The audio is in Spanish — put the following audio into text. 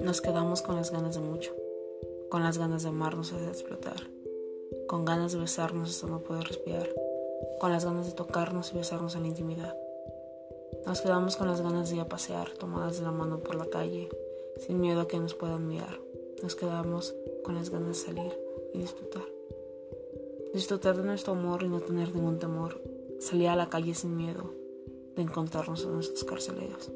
Nos quedamos con las ganas de mucho, con las ganas de amarnos hasta explotar, con ganas de besarnos hasta no poder respirar, con las ganas de tocarnos y besarnos en la intimidad. Nos quedamos con las ganas de ir a pasear, tomadas de la mano por la calle, sin miedo a que nos puedan mirar. Nos quedamos con las ganas de salir y disfrutar. Disfrutar de nuestro amor y no tener ningún temor. Salir a la calle sin miedo de encontrarnos en nuestros carceleros.